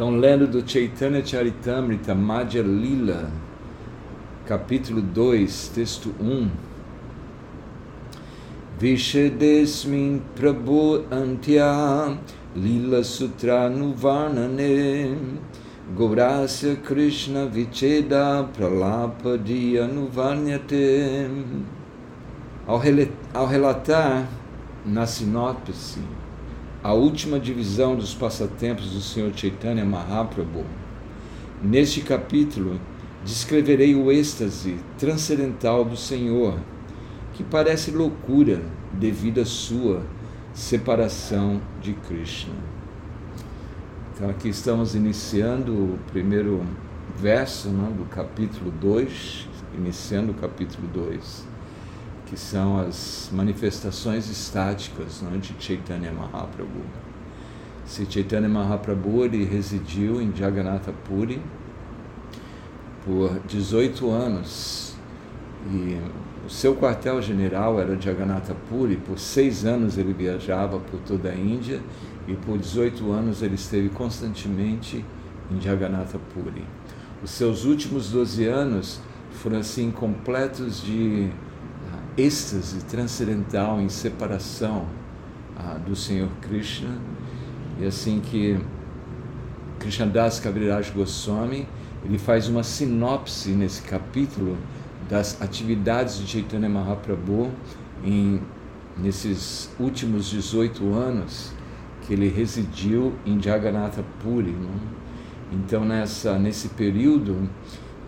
Então, lendo do Chaitanya Charitamrita Madhya Lila, capítulo 2, texto 1. Vishedesmin Prabhu Antya Lila Sutra Nuvarnane Gaurasya Krishna Vicheda Pralapadiya Nuvarnyate ao, ao relatar na sinopse a última divisão dos passatempos do Senhor Chaitanya Mahaprabhu, neste capítulo descreverei o êxtase transcendental do Senhor, que parece loucura devido à sua separação de Krishna. Então aqui estamos iniciando o primeiro verso né, do capítulo 2, iniciando o capítulo 2 que são as manifestações estáticas né, de Chaitanya Mahaprabhu. Se Chaitanya Mahaprabhu ele residiu em Jagannatha Puri por 18 anos e o seu quartel-general era Jagannatha Puri. Por seis anos ele viajava por toda a Índia e por 18 anos ele esteve constantemente em Jagannatha Puri. Os seus últimos 12 anos foram assim completos de êxtase transcendental em separação ah, do Senhor Krishna. E assim que Krishnadas Kaviraj Goswami ele faz uma sinopse nesse capítulo das atividades de Chaitanya Mahaprabhu em, nesses últimos 18 anos que ele residiu em Jagannatha Puri. Né? Então, nessa, nesse período,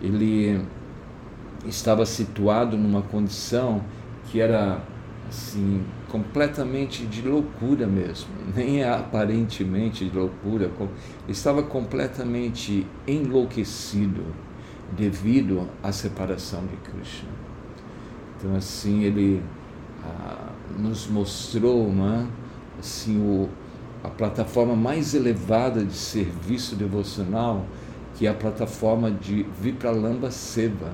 ele estava situado numa condição que era assim completamente de loucura mesmo, nem é aparentemente de loucura, estava completamente enlouquecido devido à separação de Krishna. Então assim ele ah, nos mostrou, né, assim o, a plataforma mais elevada de serviço devocional, que é a plataforma de Vipralamba Seva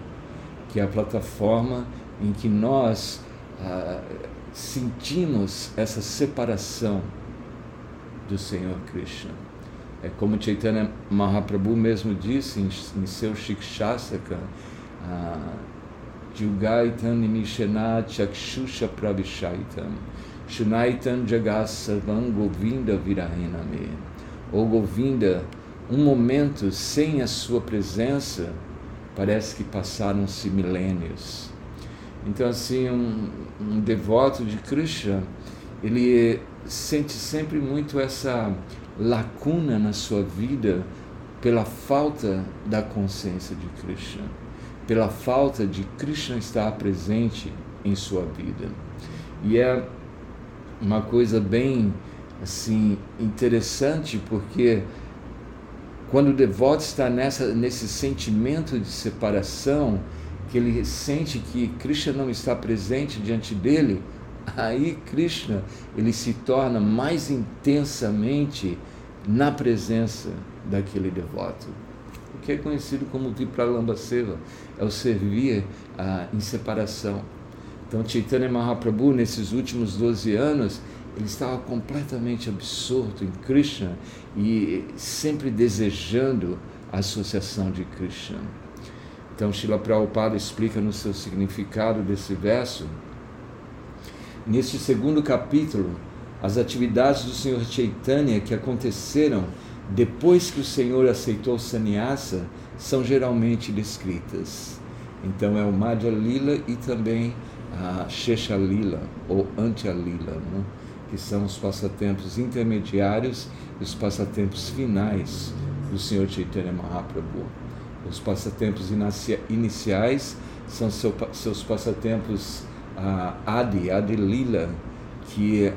que é a plataforma em que nós ah, sentimos essa separação do Senhor Krishna. É como Chaitanya Mahaprabhu mesmo disse em, em seu Shikshasaka, ah, Jugaitan Nimishenat Chakshusha Pravishaitam Shunaitan Jagasarvam Govinda Virahename. Ou Govinda, um momento sem a sua presença parece que passaram-se milênios. Então, assim, um, um, devoto de Krishna, ele sente sempre muito essa lacuna na sua vida pela falta da consciência de Krishna, pela falta de Krishna estar presente em sua vida. E é uma coisa bem assim interessante porque quando o devoto está nessa, nesse sentimento de separação, que ele sente que Krishna não está presente diante dele, aí Krishna ele se torna mais intensamente na presença daquele devoto. O que é conhecido como Vipralamba Seva, é o servir ah, em separação. Então Chaitanya Mahaprabhu, nesses últimos 12 anos, ele estava completamente absorto em Krishna e sempre desejando a associação de Krishna. Então, Srila Prabhupada explica no seu significado desse verso. Neste segundo capítulo, as atividades do Senhor Chaitanya que aconteceram depois que o Senhor aceitou o sannyasa são geralmente descritas. Então é o Madhya Lila e também a Shesha Lila ou Antya Lila. Né? Que são os passatempos intermediários e os passatempos finais do Senhor Chaitanya Mahaprabhu. Os passatempos iniciais são seu, seus passatempos uh, Adi, Adi Lila, que é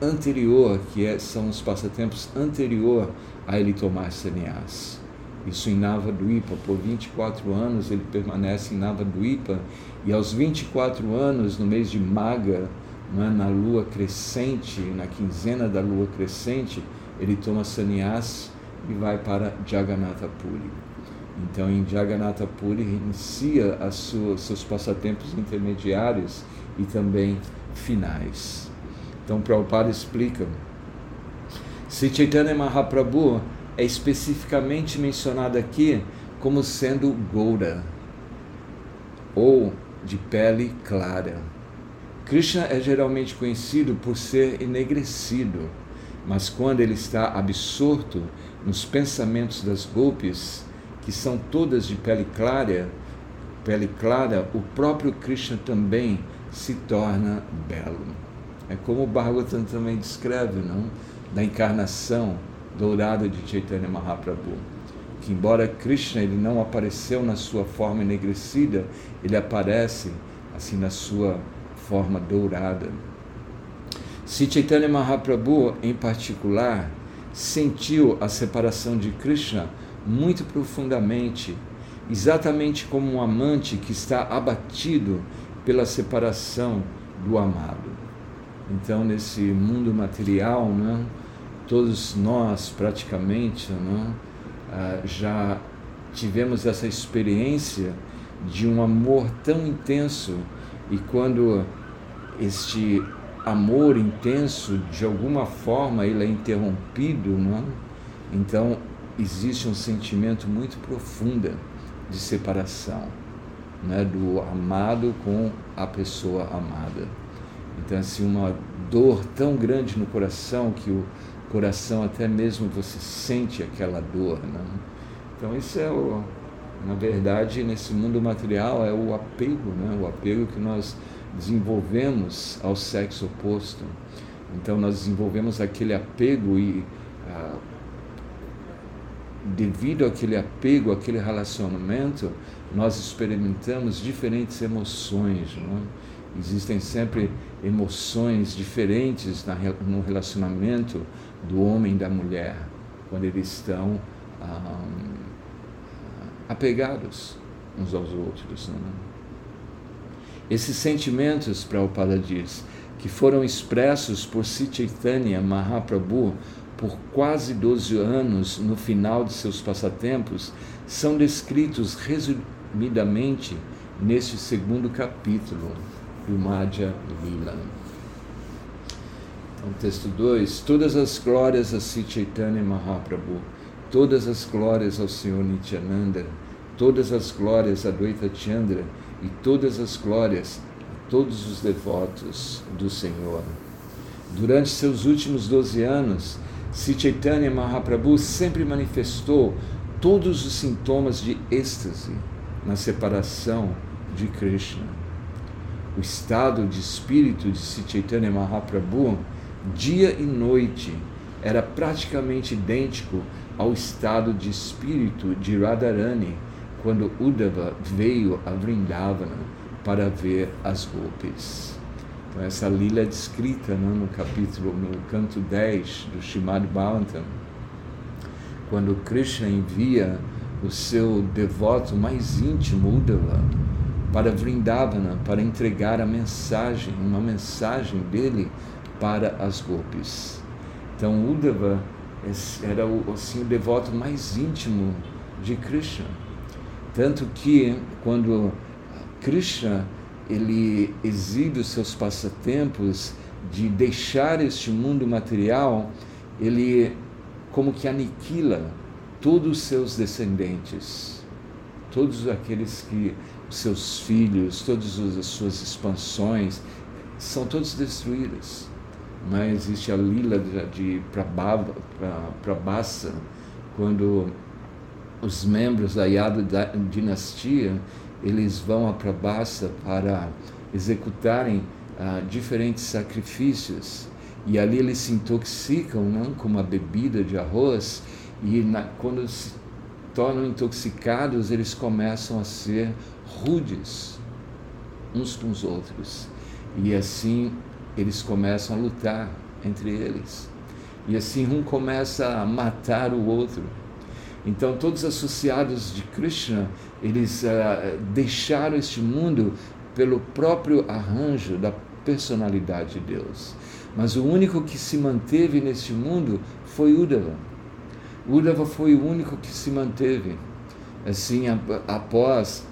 anterior, que é, são os passatempos anterior a ele tomar sannyas. Isso em Navaduipa, por 24 anos ele permanece em Navaduipa e aos 24 anos, no mês de Maga, é? na lua crescente, na quinzena da lua crescente, ele toma sannyas e vai para Jagannatha Puri. Então, em Jagannatha Puri, inicia as suas, seus passatempos intermediários e também finais. Então, Prabhupada explica: se Chaitanya Mahaprabhu é especificamente mencionada aqui como sendo Goura ou de pele clara. Krishna é geralmente conhecido por ser enegrecido, mas quando ele está absorto nos pensamentos das golpes, que são todas de pele clara, pele clara, o próprio Krishna também se torna belo. É como o Bhagavatam também descreve, não? Da encarnação dourada de Chaitanya Mahaprabhu. Que embora Krishna ele não apareceu na sua forma enegrecida, ele aparece assim na sua forma dourada. Se Chaitanya Mahaprabhu, em particular, sentiu a separação de Krishna muito profundamente, exatamente como um amante que está abatido pela separação do amado. Então, nesse mundo material, né, todos nós praticamente né, já tivemos essa experiência de um amor tão intenso e quando este amor intenso de alguma forma ele é interrompido, não? então existe um sentimento muito profundo de separação né, do amado com a pessoa amada. Então, assim, uma dor tão grande no coração que o coração até mesmo você sente aquela dor. Né? Então, isso é o, na verdade, nesse mundo material é o apego, né? o apego que nós desenvolvemos ao sexo oposto. Então, nós desenvolvemos aquele apego e, ah, devido àquele apego, àquele relacionamento, nós experimentamos diferentes emoções. Não? Existem sempre emoções diferentes no relacionamento do homem e da mulher, quando eles estão ah, apegados uns aos outros. Não? Esses sentimentos, Prabhupada diz, que foram expressos por Chaitanya Mahaprabhu por quase 12 anos no final de seus passatempos, são descritos resumidamente neste segundo capítulo do Madhya Lila. Então, texto 2: Todas as glórias a Sri Mahaprabhu, todas as glórias ao Senhor Nityananda, todas as glórias a Dvaita Chandra e todas as glórias a todos os devotos do Senhor. Durante seus últimos 12 anos, Sri Chaitanya Mahaprabhu sempre manifestou todos os sintomas de êxtase na separação de Krishna. O estado de espírito de Sri Chaitanya Mahaprabhu, dia e noite, era praticamente idêntico ao estado de espírito de Radharani quando Uddhava veio a Vrindavana para ver as golpes. Então, essa lila é descrita né, no capítulo, no canto 10 do Shimad Bhagavatam, quando Krishna envia o seu devoto mais íntimo, Uddhava, para Vrindavana, para entregar a mensagem, uma mensagem dele para as golpes. Então, Uddhava era o, assim, o devoto mais íntimo de Krishna. Tanto que quando Krishna ele exibe os seus passatempos de deixar este mundo material, ele como que aniquila todos os seus descendentes, todos aqueles que os seus filhos, todas as suas expansões são todos destruídos. Mas existe a lila de Prabhasa, quando os membros da Yadu dinastia eles vão a Prabhasa para executarem ah, diferentes sacrifícios. E ali eles se intoxicam não, com uma bebida de arroz. E na, quando se tornam intoxicados eles começam a ser rudes uns com os outros. E assim eles começam a lutar entre eles. E assim um começa a matar o outro então, todos associados de Krishna, eles uh, deixaram este mundo pelo próprio arranjo da personalidade de Deus. Mas o único que se manteve neste mundo foi Uddhava. Uddhava foi o único que se manteve. Assim, após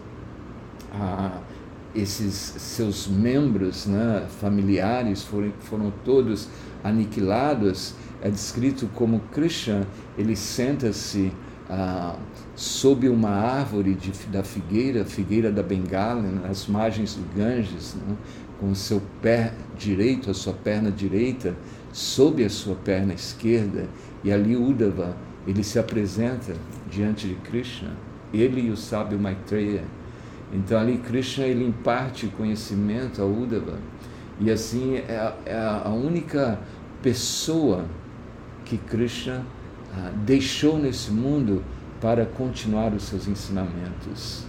esses seus membros né, familiares foram, foram todos aniquilados, é descrito como Krishna, ele senta-se ah, sob uma árvore de, da figueira, figueira da Bengala, nas margens do Ganges, né, com o seu pé direito, a sua perna direita, sob a sua perna esquerda, e ali Uddhava, ele se apresenta diante de Krishna, ele e o sábio Maitreya. Então ali Krishna ele imparte conhecimento a Uddhava, e assim é, é a única pessoa que Krishna deixou nesse mundo para continuar os seus ensinamentos.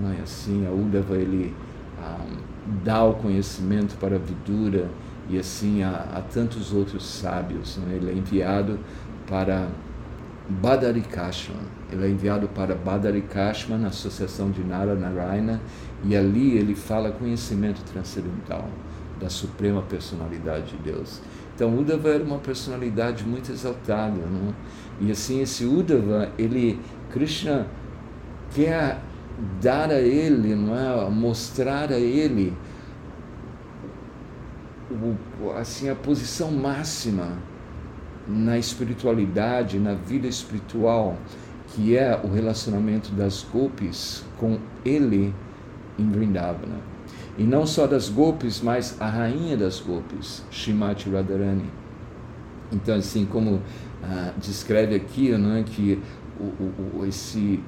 Não é assim, a Uddhava ele ah, dá o conhecimento para a Vidura e assim a, tantos outros sábios. É? Ele é enviado para Badarikashman. Ele é enviado para Badarikashman, na Associação de Nara Narayana, e ali ele fala conhecimento transcendental da Suprema Personalidade de Deus. Então, Uddhava era uma personalidade muito exaltada, não? e assim esse Uddhava, ele, Krishna quer dar a ele, não é, mostrar a ele o, assim a posição máxima na espiritualidade, na vida espiritual, que é o relacionamento das golpes com ele em Vrindavana. E não só das golpes, mas a rainha das golpes, Shrimati Radharani. Então, assim como ah, descreve aqui, não é, que o, o, esse,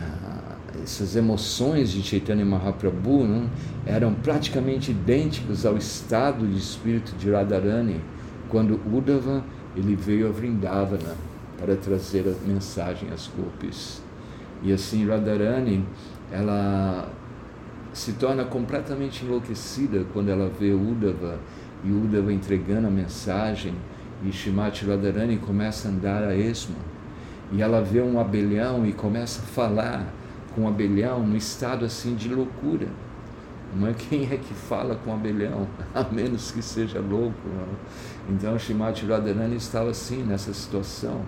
ah, essas emoções de Chaitanya Mahaprabhu não, eram praticamente idênticas ao estado de espírito de Radharani, quando Uddhava ele veio a Vrindavana para trazer a mensagem às golpes. E assim Radharani, ela se torna completamente enlouquecida quando ela vê Uddhava e Uddhava entregando a mensagem e Shimati Radharani começa a andar a esmo e ela vê um abelhão e começa a falar com o abelhão no estado assim de loucura. Não é quem é que fala com o abelhão, a menos que seja louco. Não? Então Shimati Radharani estava assim nessa situação.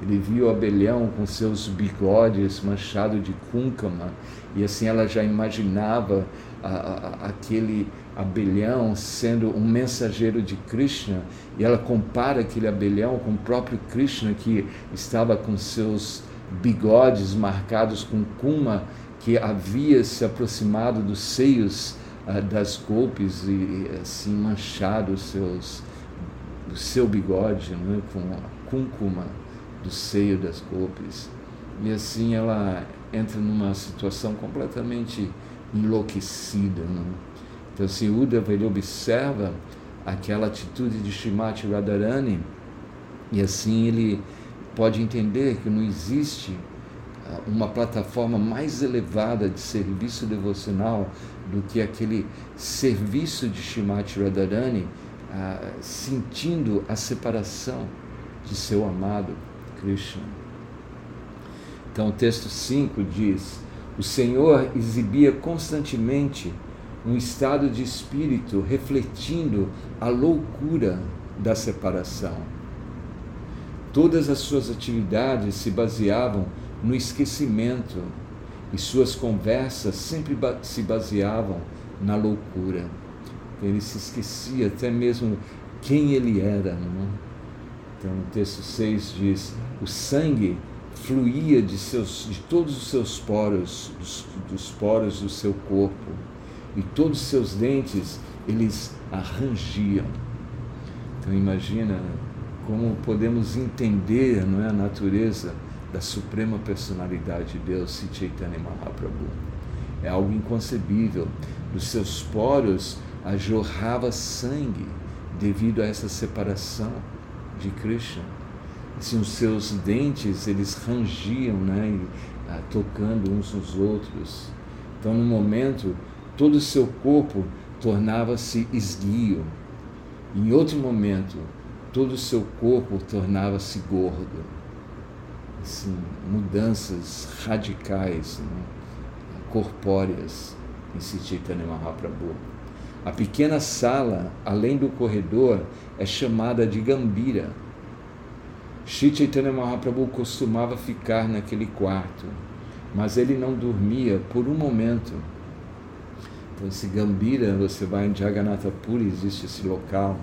Ele viu o abelhão com seus bigodes manchados de cúncama, e assim ela já imaginava a, a, aquele abelhão sendo um mensageiro de Krishna, e ela compara aquele abelhão com o próprio Krishna que estava com seus bigodes marcados com kuma, que havia se aproximado dos seios uh, das golpes e, e assim manchado seus, o seu bigode né, com cúncuma do seio das golpes. E assim ela entra numa situação completamente enlouquecida. Não? Então, se Uddhava ele observa aquela atitude de Shrimati Radharani, e assim ele pode entender que não existe ah, uma plataforma mais elevada de serviço devocional do que aquele serviço de Shrimati Radharani, ah, sentindo a separação de seu amado Krishna. Então o texto 5 diz: O Senhor exibia constantemente um estado de espírito refletindo a loucura da separação. Todas as suas atividades se baseavam no esquecimento e suas conversas sempre se baseavam na loucura. Ele se esquecia até mesmo quem ele era. Não é? Então, o texto 6 diz: o sangue fluía de, seus, de todos os seus poros, dos, dos poros do seu corpo, e todos os seus dentes eles arrangiam. Então, imagina como podemos entender não é, a natureza da suprema personalidade de Deus, Chaitanya Mahaprabhu. É algo inconcebível. Dos seus poros jorrava sangue devido a essa separação de Krishna. Assim, os seus dentes, eles rangiam, né, e, ah, tocando uns nos outros. Então, no momento, todo o seu corpo tornava-se esguio. Em outro momento, todo o seu corpo tornava-se gordo. Assim, mudanças radicais, né, corpóreas em Chaitanya Mahaprabhu. A pequena sala, além do corredor, é chamada de Gambira. Shri Chaitanya Mahaprabhu costumava ficar naquele quarto, mas ele não dormia por um momento. Então, esse Gambira, você vai em Jagannatha Puri, existe esse local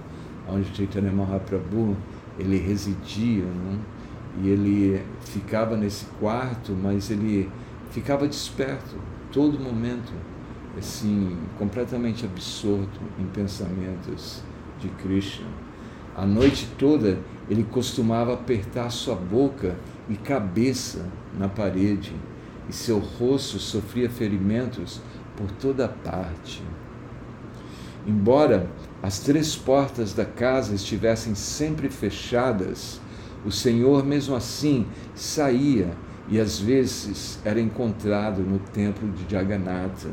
onde Chaitanya Mahaprabhu ele residia, não? e ele ficava nesse quarto, mas ele ficava desperto todo momento, assim, completamente absorto em pensamentos de Krishna. A noite toda ele costumava apertar sua boca e cabeça na parede, e seu rosto sofria ferimentos por toda parte. Embora as três portas da casa estivessem sempre fechadas, o Senhor, mesmo assim, saía e às vezes era encontrado no templo de Jagannatha,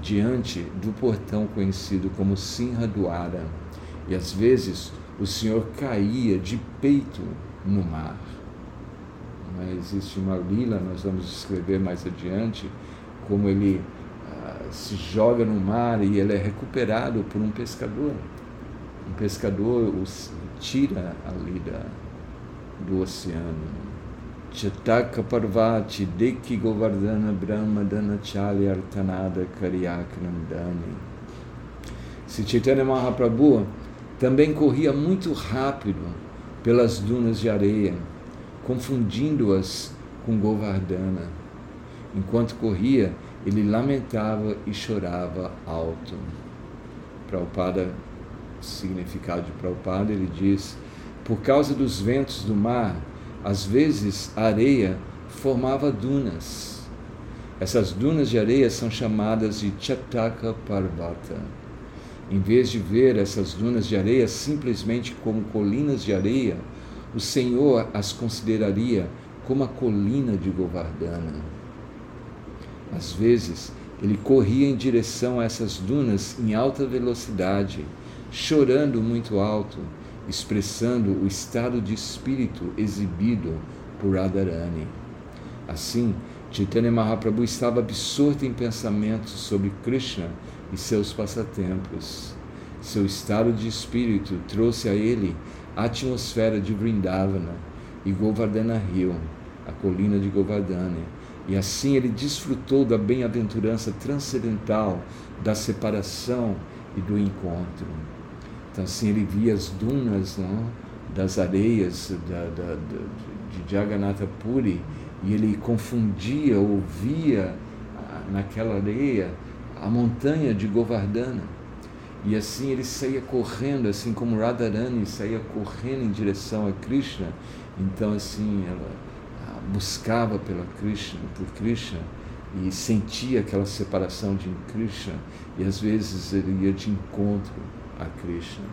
diante do portão conhecido como Sinha Duara, e às vezes o Senhor caía de peito no mar. Mas existe uma lila, nós vamos escrever mais adiante, como ele ah, se joga no mar e ele é recuperado por um pescador. Um pescador o tira ali da, do oceano. Chataka Parvati Deki Govardhana Brahma Danachali Artanada Karyaknandani. Se Chaitanya Mahaprabhu também corria muito rápido pelas dunas de areia, confundindo-as com Govardhana. Enquanto corria, ele lamentava e chorava alto. Prabhupada, significado de Prabhupada, ele diz por causa dos ventos do mar, às vezes a areia formava dunas. Essas dunas de areia são chamadas de Chataka Parvata. Em vez de ver essas dunas de areia simplesmente como colinas de areia, o Senhor as consideraria como a colina de Govardhana. Às vezes, ele corria em direção a essas dunas em alta velocidade, chorando muito alto, expressando o estado de espírito exibido por Radharani. Assim, Chaitanya Mahaprabhu estava absorto em pensamentos sobre Krishna e seus passatempos. Seu estado de espírito trouxe a ele a atmosfera de Vrindavana e Govardhana Hill, a colina de Govardhana, e assim ele desfrutou da bem-aventurança transcendental da separação e do encontro. Então, assim, ele via as dunas não, das areias da, da, da, de Jagannatha Puri e ele confundia, ouvia naquela areia a montanha de Govardhana. E assim ele saía correndo, assim como Radharani saía correndo em direção a Krishna. Então, assim, ela buscava pela Krishna, por Krishna e sentia aquela separação de Krishna. E às vezes ele ia de encontro a Krishna.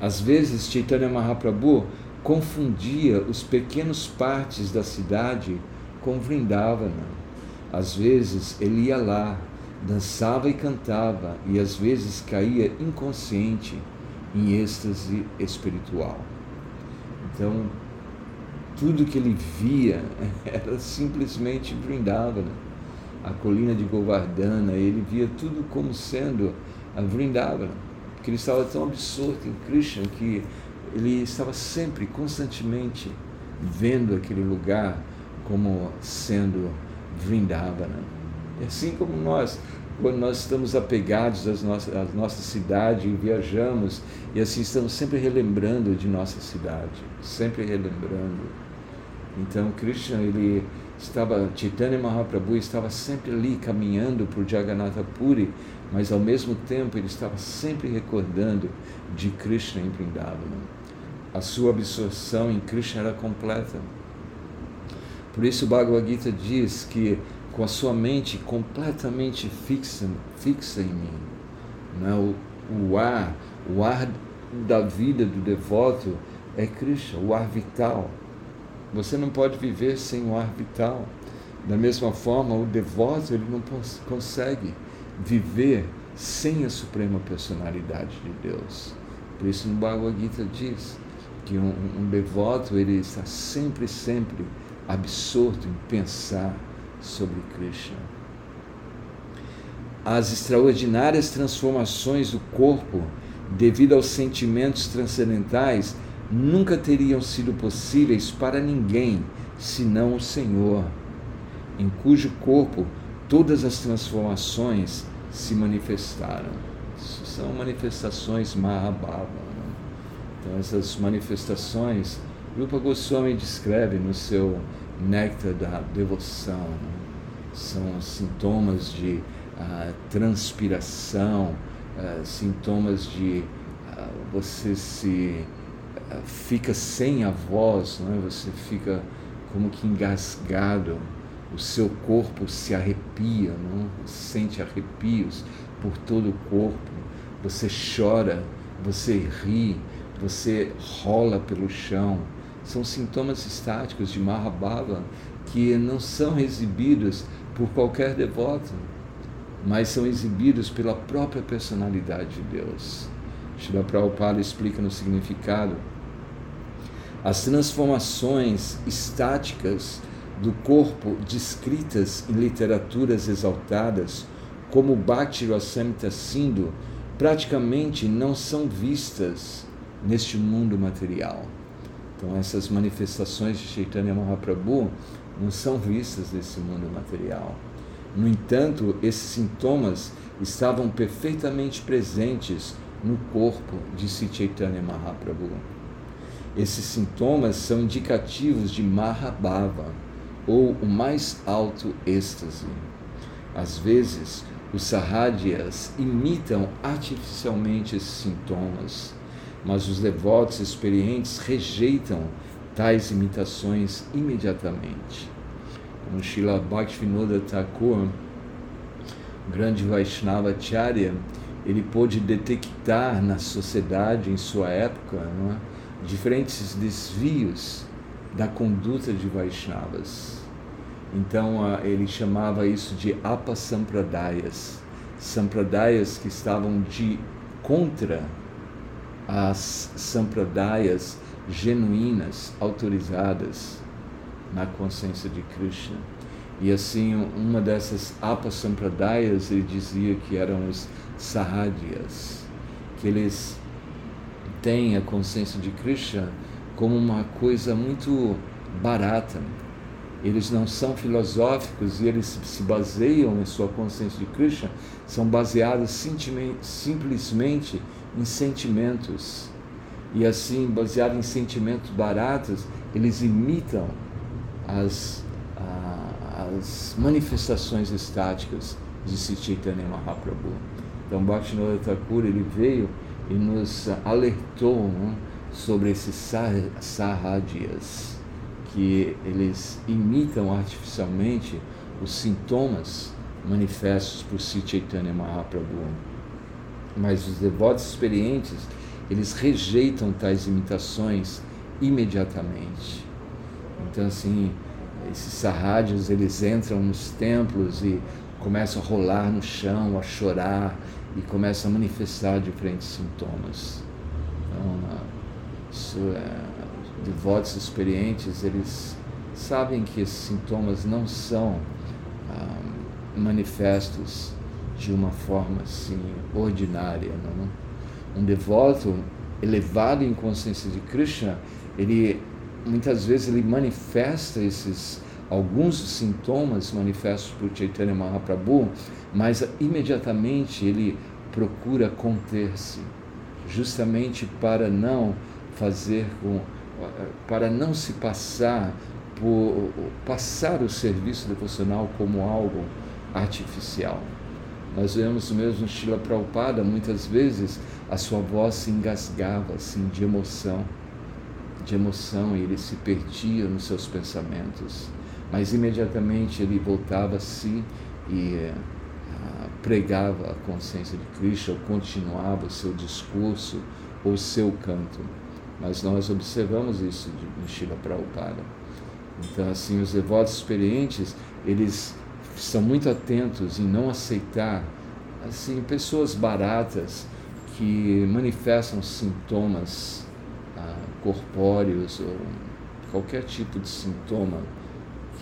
Às vezes, Chaitanya Mahaprabhu confundia os pequenos partes da cidade com Vrindavana. Às vezes, ele ia lá, dançava e cantava, e às vezes caía inconsciente em êxtase espiritual. Então, tudo que ele via era simplesmente Vrindavana, a colina de Govardhana, ele via tudo como sendo a Vrindavana, porque ele estava tão absorto em Krishna que ele estava sempre, constantemente vendo aquele lugar como sendo Vrindavana. Assim como nós, quando nós estamos apegados às nossas, à nossa cidade e viajamos, e assim estamos sempre relembrando de nossa cidade, sempre relembrando. Então Krishna, ele estava, Chaitanya Mahaprabhu estava sempre ali caminhando por Jagannatha Puri, mas ao mesmo tempo ele estava sempre recordando de Krishna em Vrindavana. A sua absorção em Krishna era completa. Por isso Bhagavad Gita diz que com a sua mente completamente fixa, fixa em mim, né? o, o ar, o ar da vida do devoto é Krishna, o ar vital. Você não pode viver sem o ar vital. Da mesma forma, o devoto ele não consegue viver sem a suprema personalidade de Deus. Por isso no Bhagavad Gita diz que um, um devoto ele está sempre, sempre absorto em pensar sobre Krishna. As extraordinárias transformações do corpo, devido aos sentimentos transcendentais, nunca teriam sido possíveis para ninguém senão o Senhor, em cujo corpo todas as transformações se manifestaram. Isso são manifestações Mahabhava. Né? Então, essas manifestações, Rupa Goswami descreve no seu Néctar da Devoção. Né? São sintomas de uh, transpiração, uh, sintomas de uh, você se fica sem a voz, né? você fica como que engasgado, o seu corpo se arrepia, não? sente arrepios por todo o corpo, você chora, você ri, você rola pelo chão. São sintomas estáticos de Mahabhava que não são exibidos por qualquer devoto, mas são exibidos pela própria personalidade de Deus. Srila Prabhupada explica no significado as transformações estáticas do corpo descritas em literaturas exaltadas, como Bhakti Rasamrita Sindhu, praticamente não são vistas neste mundo material. Então, essas manifestações de Chaitanya Mahaprabhu não são vistas nesse mundo material. No entanto, esses sintomas estavam perfeitamente presentes no corpo de Chaitanya Mahaprabhu. Esses sintomas são indicativos de Mahabhava, ou o mais alto êxtase. Às vezes, os sarradias imitam artificialmente esses sintomas, mas os devotos experientes rejeitam tais imitações imediatamente. No Srila Bhaktivinoda Thakur, grande Vaishnava Charya, ele pôde detectar na sociedade em sua época é, diferentes desvios da conduta de Vaishnavas. Então ele chamava isso de apasampradayas, sampradayas que estavam de contra as sampradayas genuínas, autorizadas na consciência de Krishna. E assim, uma dessas apasampradayas, ele dizia que eram os sahadias, que eles têm a consciência de Krishna como uma coisa muito barata. Eles não são filosóficos e eles se baseiam em sua consciência de Krishna, são baseados simplesmente em sentimentos. E assim, baseado em sentimentos baratos, eles imitam as, as manifestações estáticas de Chaitanya Mahaprabhu. Então, Bhaktivinoda Thakur, ele veio e nos alertou né, sobre esses sarradias, que eles imitam artificialmente os sintomas manifestos por Chaitanya Mahaprabhu mas os devotos experientes, eles rejeitam tais imitações imediatamente. Então, assim, esses sarrádios, eles entram nos templos e começam a rolar no chão, a chorar e começam a manifestar diferentes sintomas. Então, isso é, devotos experientes, eles sabem que esses sintomas não são ah, manifestos de uma forma assim ordinária. Não? É? Um devoto elevado em consciência de Krishna, ele muitas vezes ele manifesta esses alguns sintomas manifestos por Chaitanya Mahaprabhu, mas imediatamente ele procura conter-se, justamente para não fazer com, para não se passar por passar o serviço devocional como algo artificial. Nós vemos mesmo Shila Prabhupada, muitas vezes a sua voz se engasgava assim, de emoção, de emoção, e ele se perdia nos seus pensamentos. Mas imediatamente ele voltava a si e uh, pregava a consciência de Cristo, ou continuava o seu discurso ou seu canto. Mas nós observamos isso no Shila Prabhupada. Então, assim, os devotos experientes, eles são muito atentos em não aceitar assim pessoas baratas que manifestam sintomas ah, corpóreos ou qualquer tipo de sintoma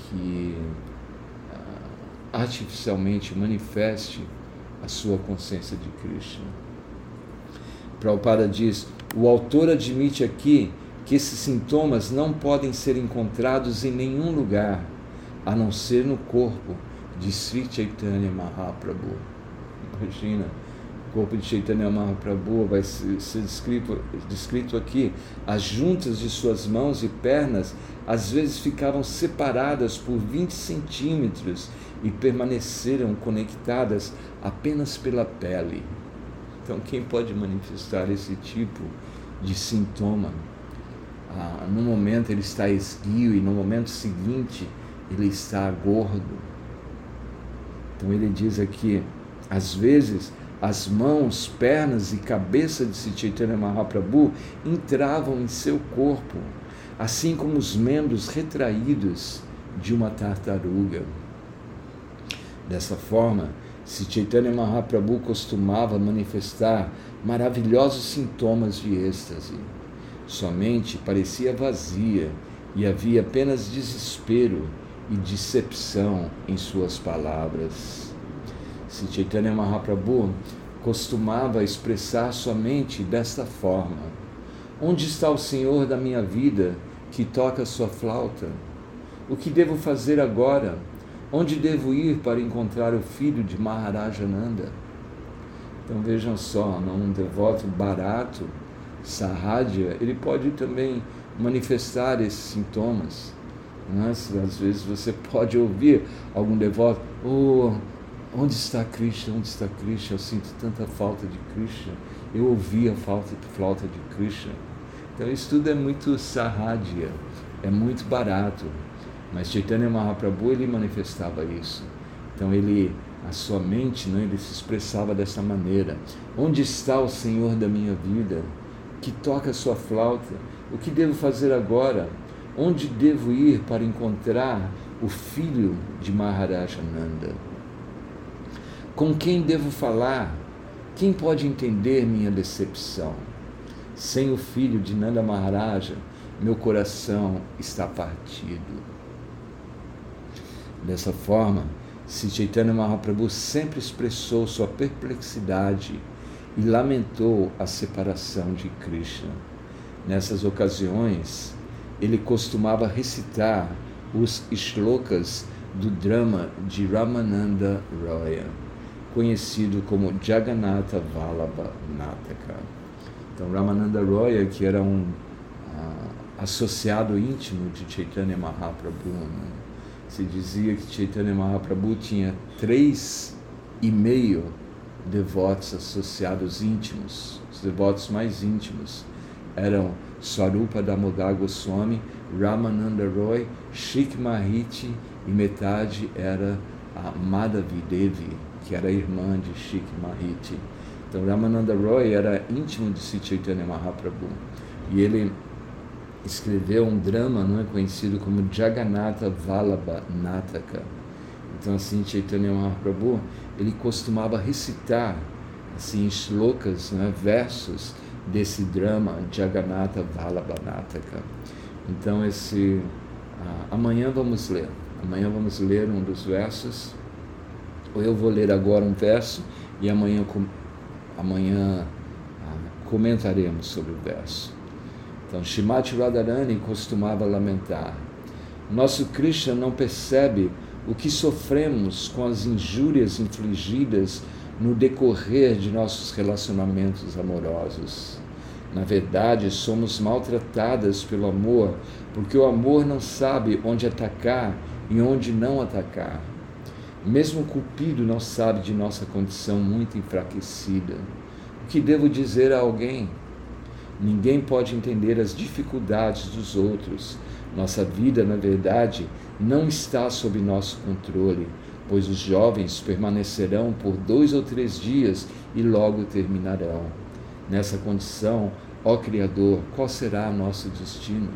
que ah, artificialmente manifeste a sua consciência de Krishna. Prabhupada diz: o autor admite aqui que esses sintomas não podem ser encontrados em nenhum lugar a não ser no corpo de Sri Chaitanya Mahaprabhu. Imagina, O corpo de Chaitanya Mahaprabhu vai ser descrito, descrito aqui. As juntas de suas mãos e pernas às vezes ficavam separadas por 20 centímetros e permaneceram conectadas apenas pela pele. Então, quem pode manifestar esse tipo de sintoma? Ah, no momento ele está esguio e no momento seguinte ele está gordo. Então ele diz aqui, às vezes as mãos, pernas e cabeça de Chaitanya Mahaprabhu entravam em seu corpo, assim como os membros retraídos de uma tartaruga. Dessa forma, Chaitanya Mahaprabhu costumava manifestar maravilhosos sintomas de êxtase. Sua mente parecia vazia e havia apenas desespero e decepção em suas palavras. Se Chaitanya Mahaprabhu costumava expressar sua mente desta forma: Onde está o Senhor da minha vida que toca sua flauta? O que devo fazer agora? Onde devo ir para encontrar o filho de Maharajananda? Então vejam só, um devoto barato, Sahaja, ele pode também manifestar esses sintomas. Né? Às vezes você pode ouvir algum devoto, oh, onde está Krishna? Onde está Krishna? Eu sinto tanta falta de Krishna. Eu ouvi a falta de flauta de Krishna. Então isso tudo é muito sahaja, é muito barato. Mas Chaitanya Mahaprabhu ele manifestava isso. Então ele a sua mente, né, ele se expressava dessa maneira: Onde está o Senhor da minha vida, que toca a sua flauta? O que devo fazer agora? Onde devo ir para encontrar o filho de Maharajananda? Com quem devo falar? Quem pode entender minha decepção? Sem o filho de Nanda Maharaja, meu coração está partido. Dessa forma, Chaitanya Mahaprabhu sempre expressou sua perplexidade e lamentou a separação de Krishna. Nessas ocasiões, ele costumava recitar os shlokas do drama de Ramananda Roya, conhecido como Jagannatha Vallabha Nataka. Então, Ramananda Roya, que era um uh, associado íntimo de Chaitanya Mahaprabhu, né? se dizia que Chaitanya Mahaprabhu tinha três e meio devotos associados íntimos. Os devotos mais íntimos eram Swarupa Damodar Goswami, Ramananda Roy, Shik Mahiti e metade era a Madhavi Devi, que era irmã de Shik Mahiti. Então Ramananda Roy era íntimo de Chaitanya Mahaprabhu e ele escreveu um drama não é conhecido como Jagannatha Vallabha Nataka. Então assim Chaitanya Mahaprabhu ele costumava recitar assim shlokas, né, versos desse drama Jagannatha Vallabha Nataka. Então esse ah, amanhã vamos ler. Amanhã vamos ler um dos versos. Ou eu vou ler agora um verso e amanhã amanhã ah, comentaremos sobre o verso. Então, Shimati Radharani costumava lamentar: Nosso Krishna não percebe o que sofremos com as injúrias infligidas no decorrer de nossos relacionamentos amorosos. Na verdade, somos maltratadas pelo amor, porque o amor não sabe onde atacar e onde não atacar. Mesmo o Cupido não sabe de nossa condição muito enfraquecida. O que devo dizer a alguém? Ninguém pode entender as dificuldades dos outros. Nossa vida, na verdade, não está sob nosso controle, pois os jovens permanecerão por dois ou três dias e logo terminarão. Nessa condição, ó Criador, qual será nosso destino?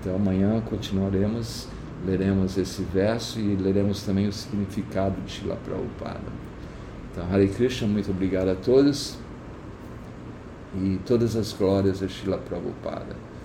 Então amanhã continuaremos, leremos esse verso e leremos também o significado de Shila Prabhupada. Então, Hare Krishna, muito obrigado a todos e todas as glórias a Shila Prabhupada.